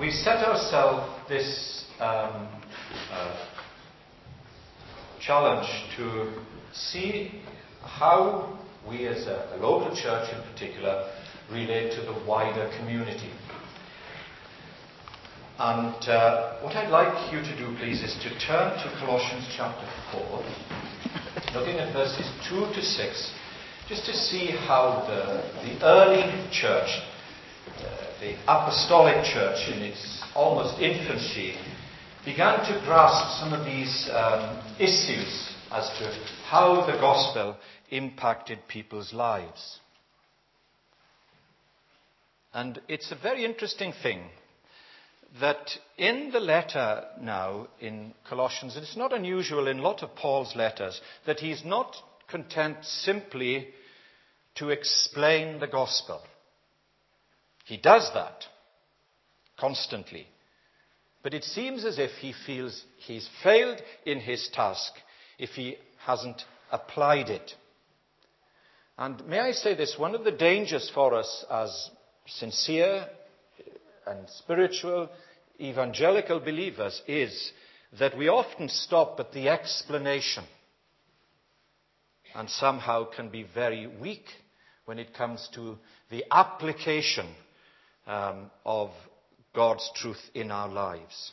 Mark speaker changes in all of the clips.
Speaker 1: we set ourselves this um, uh, challenge to see how we, as a, a local church in particular, relate to the wider community. And uh, what I'd like you to do, please, is to turn to Colossians chapter 4, looking at verses 2 to 6, just to see how the, the early church, the apostolic church in its almost infancy, began to grasp some of these um, issues as to how the gospel impacted people's lives. And it's a very interesting thing that in the letter now in Colossians, and it's not unusual in a lot of Paul's letters, that he's not content simply to explain the gospel. He does that constantly. But it seems as if he feels he's failed in his task if he hasn't applied it. And may I say this, one of the dangers for us as sincere and spiritual evangelical believers is that we often stop at the explanation and somehow can be very weak when it comes to the application um, of God's truth in our lives.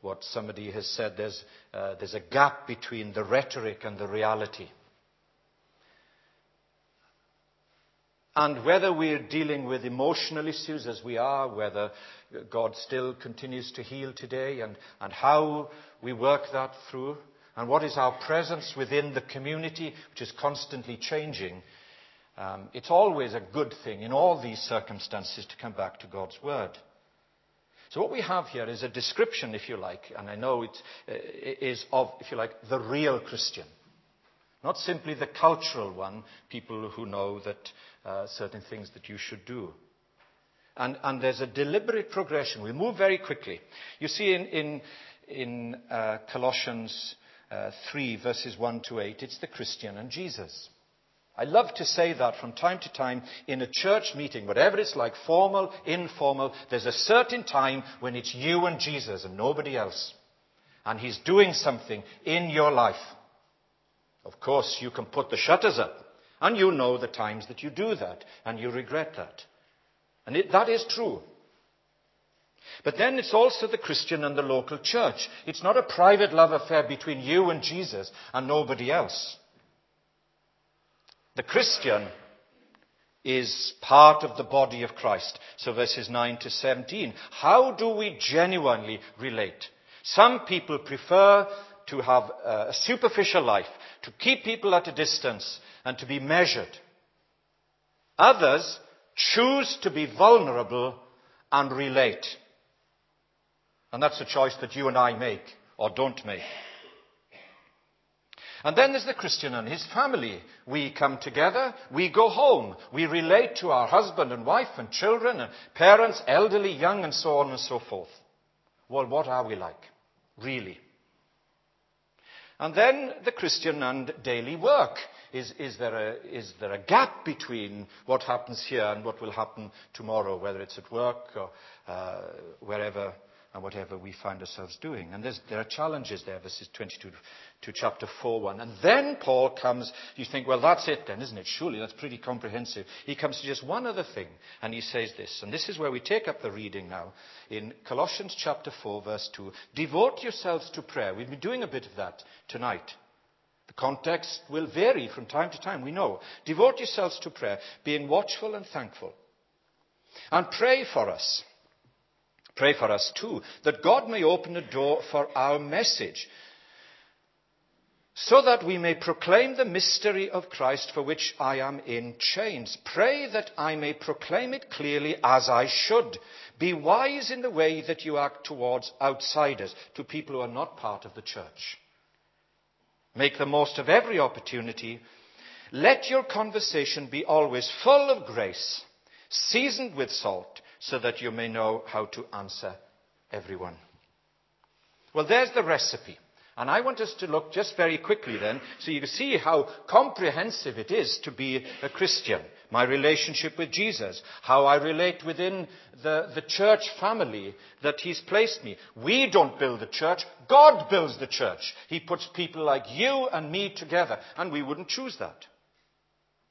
Speaker 1: What somebody has said, there's, uh, there's a gap between the rhetoric and the reality. And whether we're dealing with emotional issues as we are, whether God still continues to heal today, and, and how we work that through, and what is our presence within the community, which is constantly changing, it's always a good thing in all these circumstances to come back to God's Word. So what we have here is a description, if you like, and I know it uh, is of, if you like, the real Christian. Not simply the cultural one, people who know that uh, certain things that you should do. And, and, there's a deliberate progression. We move very quickly. You see in, in, in uh, Colossians uh, 3, verses 1 to 8, it's the Christian and Jesus. I love to say that from time to time in a church meeting, whatever it's like, formal, informal, there's a certain time when it's you and Jesus and nobody else. And He's doing something in your life. Of course, you can put the shutters up. And you know the times that you do that, and you regret that. And it, that is true. But then it's also the Christian and the local church. It's not a private love affair between you and Jesus and nobody else. The Christian is part of the body of Christ. So verses 9 to 17. How do we genuinely relate? Some people prefer to have a superficial life, to keep people at a distance, and to be measured. Others choose to be vulnerable and relate. And that's a choice that you and I make or don't make. And then there's the Christian and his family. We come together, we go home, we relate to our husband and wife and children and parents, elderly, young, and so on and so forth. Well, what are we like? Really? And then the Christian and daily work. Is, is, there a, is, there a, gap between what happens here and what will happen tomorrow, whether it's at work or uh, wherever and whatever we find ourselves doing. And there are challenges there, verses 22 to chapter 4 1. And then Paul comes, you think, well, that's it then, isn't it? Surely that's pretty comprehensive. He comes to just one other thing, and he says this. And this is where we take up the reading now in Colossians chapter 4, verse 2. Devote yourselves to prayer. We've been doing a bit of that tonight. The context will vary from time to time, we know. Devote yourselves to prayer, being watchful and thankful. And pray for us Pray for us too, that God may open a door for our message, so that we may proclaim the mystery of Christ for which I am in chains. Pray that I may proclaim it clearly as I should. Be wise in the way that you act towards outsiders, to people who are not part of the church. Make the most of every opportunity. Let your conversation be always full of grace, seasoned with salt so that you may know how to answer everyone. Well, there's the recipe. And I want us to look just very quickly then, so you can see how comprehensive it is to be a Christian. My relationship with Jesus, how I relate within the, the church family that He's placed me. We don't build the church, God builds the church. He puts people like you and me together, and we wouldn't choose that.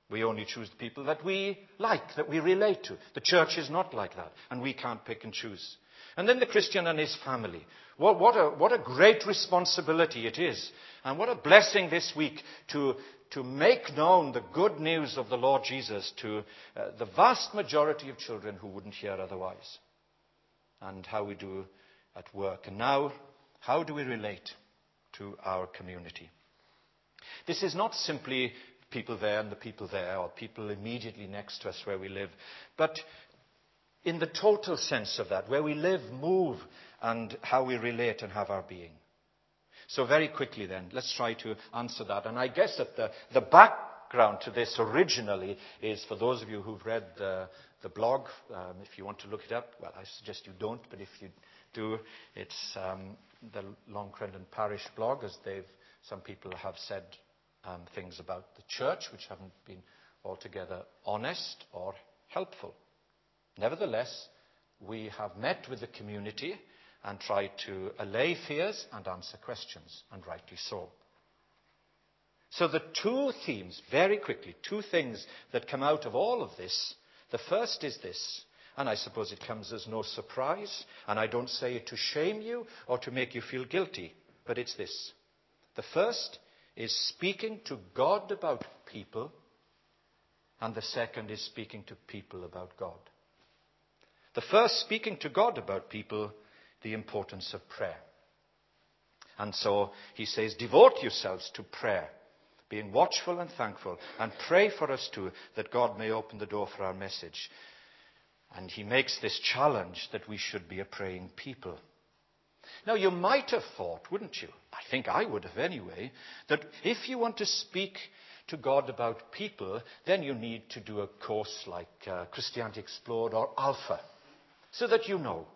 Speaker 1: We only choose the people that we like, that we relate to. The church is not like that, and we can't pick and choose. And then the Christian and his family. What, what, a, what a great responsibility it is. And what a blessing this week to, to make known the good news of the Lord Jesus to uh, the vast majority of children who wouldn't hear otherwise. And how we do at work. And now, how do we relate to our community? This is not simply people there and the people there, or people immediately next to us where we live, but in the total sense of that, where we live, move, and how we relate and have our being. So, very quickly then, let's try to answer that. And I guess that the, the background to this originally is for those of you who've read the, the blog, um, if you want to look it up, well, I suggest you don't, but if you do, it's um, the Long Crendon Parish blog, as they've, some people have said um, things about the church which haven't been altogether honest or helpful. Nevertheless, we have met with the community and tried to allay fears and answer questions, and rightly so. So, the two themes, very quickly, two things that come out of all of this. The first is this, and I suppose it comes as no surprise, and I don't say it to shame you or to make you feel guilty, but it's this. The first is speaking to God about people, and the second is speaking to people about God. The first, speaking to God about people, the importance of prayer. And so he says, devote yourselves to prayer, being watchful and thankful, and pray for us too, that God may open the door for our message. And he makes this challenge that we should be a praying people. Now, you might have thought, wouldn't you? I think I would have anyway, that if you want to speak to God about people, then you need to do a course like uh, Christianity Explored or Alpha so that you know.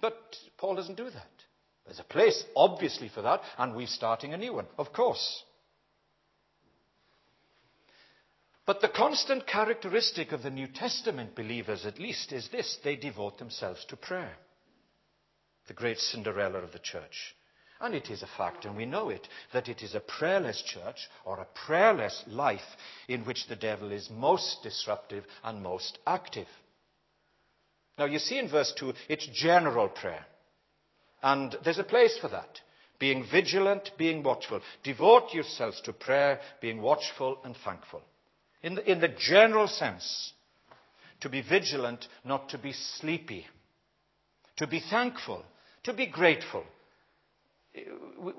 Speaker 1: But Paul doesn't do that. There's a place, obviously, for that, and we're starting a new one, of course. But the constant characteristic of the New Testament believers, at least, is this they devote themselves to prayer. The great Cinderella of the church. And it is a fact, and we know it, that it is a prayerless church or a prayerless life in which the devil is most disruptive and most active. Now, you see in verse 2, it's general prayer. And there's a place for that. Being vigilant, being watchful. Devote yourselves to prayer, being watchful and thankful. In the, in the general sense, to be vigilant, not to be sleepy. To be thankful, to be grateful.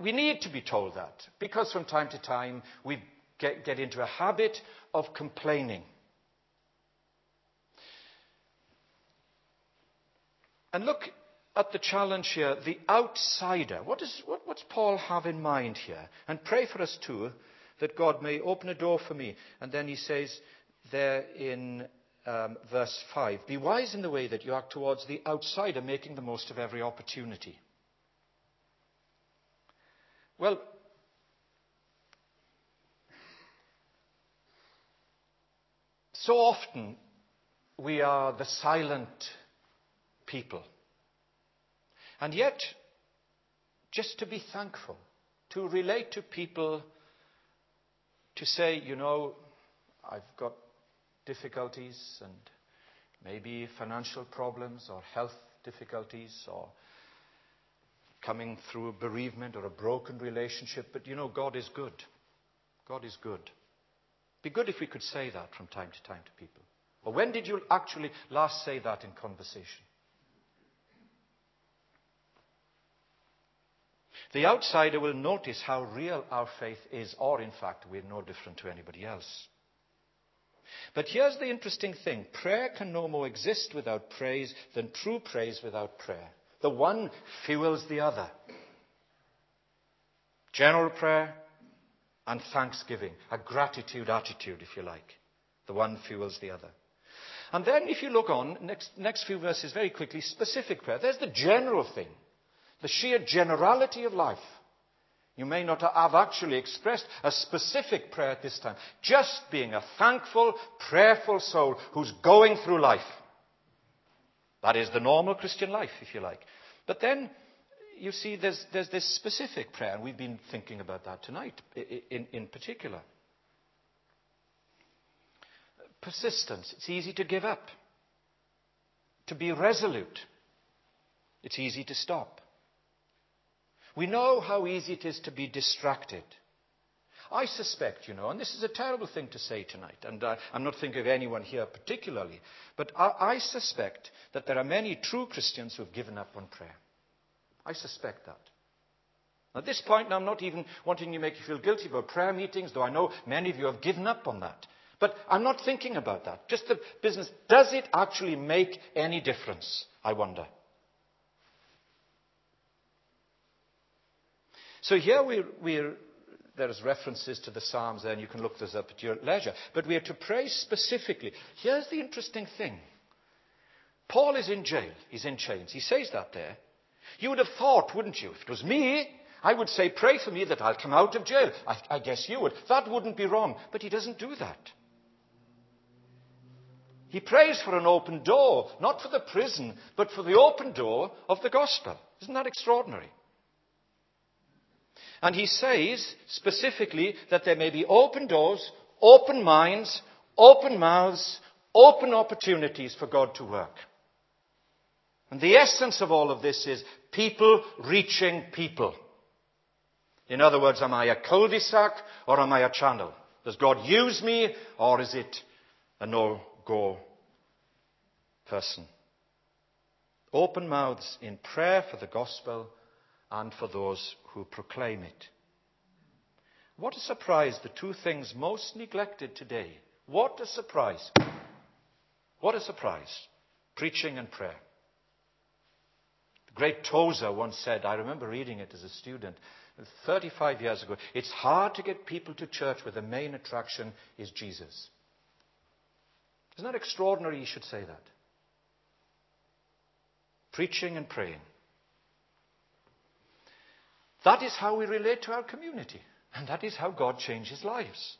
Speaker 1: We need to be told that because from time to time we get, get into a habit of complaining. And look at the challenge here the outsider. What does what, what's Paul have in mind here? And pray for us too that God may open a door for me. And then he says there in um, verse 5 Be wise in the way that you act towards the outsider, making the most of every opportunity. Well, so often we are the silent people. And yet, just to be thankful, to relate to people, to say, you know, I've got difficulties and maybe financial problems or health difficulties or coming through a bereavement or a broken relationship, but you know, God is good. God is good. Be good if we could say that from time to time to people. Or when did you actually last say that in conversation? The outsider will notice how real our faith is, or in fact, we're no different to anybody else. But here's the interesting thing prayer can no more exist without praise than true praise without prayer. The one fuels the other. General prayer and thanksgiving, a gratitude attitude, if you like. The one fuels the other. And then, if you look on, next, next few verses very quickly, specific prayer. There's the general thing the sheer generality of life. You may not have actually expressed a specific prayer at this time. Just being a thankful, prayerful soul who's going through life. That is the normal Christian life, if you like. But then, you see, there's, there's this specific prayer, and we've been thinking about that tonight in, in particular. Persistence. It's easy to give up, to be resolute. It's easy to stop. We know how easy it is to be distracted. I suspect, you know, and this is a terrible thing to say tonight, and uh, I'm not thinking of anyone here particularly, but I, I suspect that there are many true Christians who have given up on prayer. I suspect that. At this point, I'm not even wanting to make you feel guilty about prayer meetings, though I know many of you have given up on that. But I'm not thinking about that. Just the business. Does it actually make any difference? I wonder. So here we're, we're, there's references to the Psalms there, and you can look those up at your leisure. But we are to pray specifically. Here's the interesting thing Paul is in jail, he's in chains. He says that there. You would have thought, wouldn't you? If it was me, I would say, Pray for me that I'll come out of jail. I, I guess you would. That wouldn't be wrong. But he doesn't do that. He prays for an open door, not for the prison, but for the open door of the gospel. Isn't that extraordinary? And he says specifically that there may be open doors, open minds, open mouths, open opportunities for God to work. And the essence of all of this is people reaching people. In other words, am I a cul-de-sac or am I a channel? Does God use me or is it a no-go person? Open mouths in prayer for the gospel and for those who proclaim it. What a surprise, the two things most neglected today. What a surprise. What a surprise. Preaching and prayer. The great Tozer once said, I remember reading it as a student 35 years ago, it's hard to get people to church where the main attraction is Jesus. Isn't that extraordinary you should say that? Preaching and praying. That is how we relate to our community. And that is how God changes lives.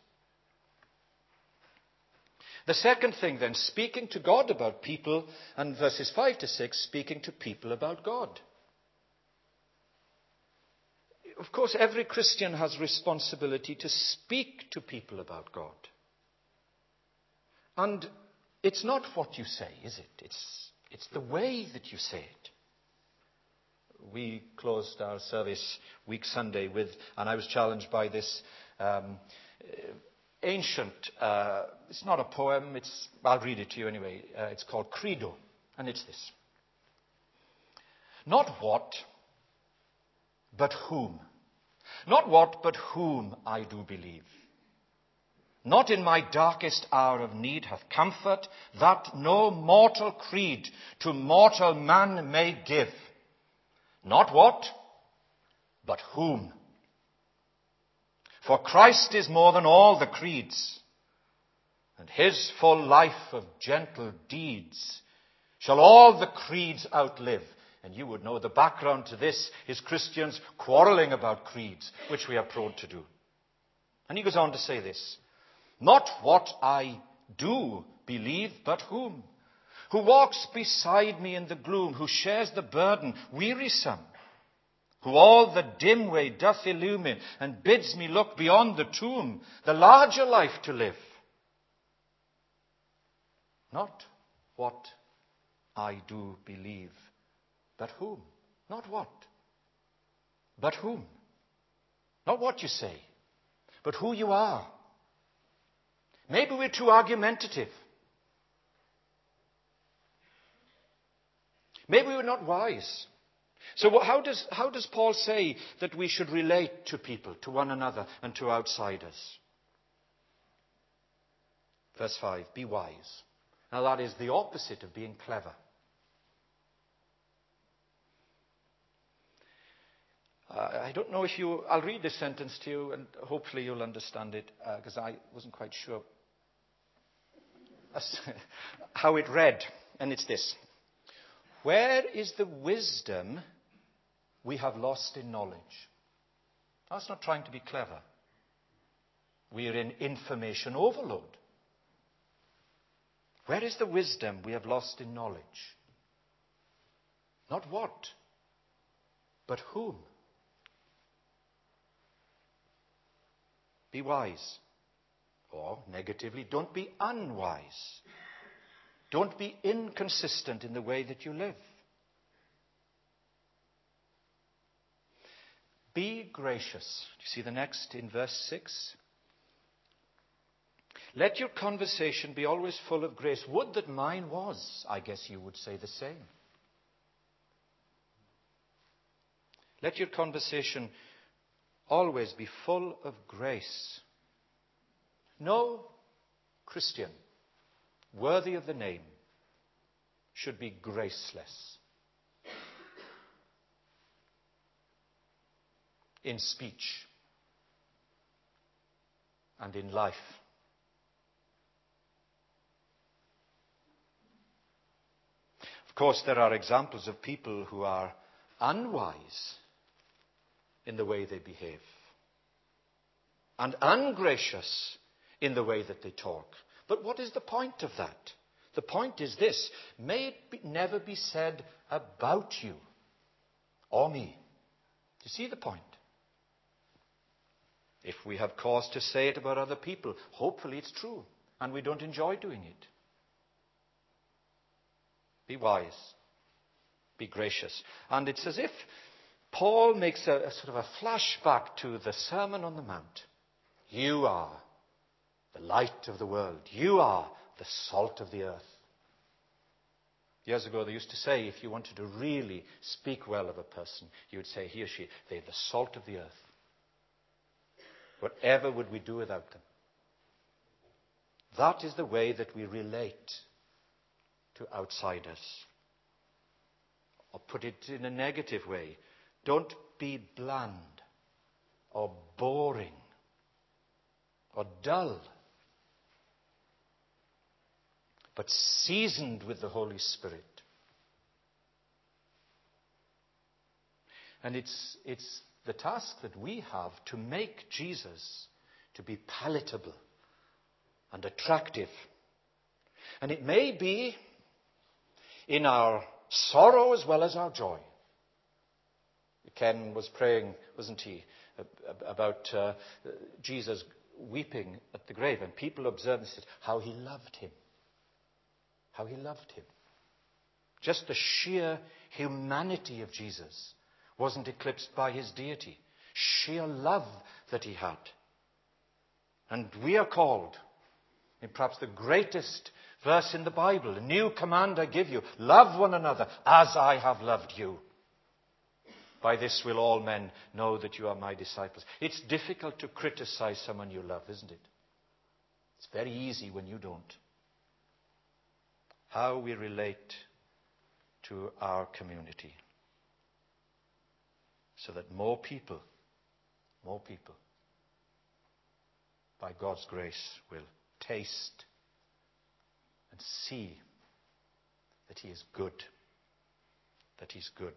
Speaker 1: The second thing, then, speaking to God about people, and verses 5 to 6, speaking to people about God. Of course, every Christian has responsibility to speak to people about God. And it's not what you say, is it? It's, it's the way that you say it we closed our service week Sunday with, and I was challenged by this um, ancient, uh, it's not a poem, it's, I'll read it to you anyway. Uh, it's called Credo, and it's this. Not what, but whom. Not what, but whom I do believe. Not in my darkest hour of need hath comfort that no mortal creed to mortal man may give not what, but whom. For Christ is more than all the creeds, and his full life of gentle deeds shall all the creeds outlive. And you would know the background to this is Christians quarreling about creeds, which we are prone to do. And he goes on to say this Not what I do believe, but whom who walks beside me in the gloom, who shares the burden, wearisome, who all the dim way doth illumine, and bids me look beyond the tomb, the larger life to live. Not what I do believe, but whom? Not what, but whom? Not what you say, but who you are. Maybe we're too argumentative. Maybe we're not wise. So, how does, how does Paul say that we should relate to people, to one another, and to outsiders? Verse 5 Be wise. Now, that is the opposite of being clever. Uh, I don't know if you. I'll read this sentence to you, and hopefully you'll understand it, because uh, I wasn't quite sure how it read. And it's this where is the wisdom we have lost in knowledge? That's not trying to be clever. We are in information overload. Where is the wisdom we have lost in knowledge? Not what, but whom? Be wise. Or, negatively, don't be unwise. Don't be inconsistent in the way that you live. Be gracious. Do you see the next in verse 6? Let your conversation be always full of grace. Would that mine was. I guess you would say the same. Let your conversation always be full of grace. No Christian worthy of the name should be graceless in speech and in life. Of course, there are examples of people who are unwise in the way they behave and ungracious in the way that they talk. But what is the point of that? The point is this may it be, never be said about you or me. Do you see the point? If we have cause to say it about other people, hopefully it's true and we don't enjoy doing it. Be wise. Be gracious. And it's as if Paul makes a, a sort of a flashback to the Sermon on the Mount. You are the light of the world. You are the salt of the earth. Years ago, they used to say if you wanted to really speak well of a person, you would say he or she, they're the salt of the earth. Whatever would we do without them? That is the way that we relate to outsiders. Or put it in a negative way, don't be bland or boring or dull but seasoned with the Holy Spirit. And it's, it's the task that we have to make Jesus to be palatable and attractive. And it may be in our sorrow as well as our joy. Ken was praying, wasn't he, about uh, Jesus weeping at the grave, and people observed and said how he loved him how he loved him. Just the sheer humanity of Jesus wasn't eclipsed by his deity. Sheer love that he had. And we are called, in perhaps the greatest verse in the Bible, a new command I give you love one another as I have loved you. By this will all men know that you are my disciples. It's difficult to criticize someone you love, isn't it? It's very easy when you don't how we relate to our community. So that more people, more people, by God's grace, will taste and see that He is good, that He's good.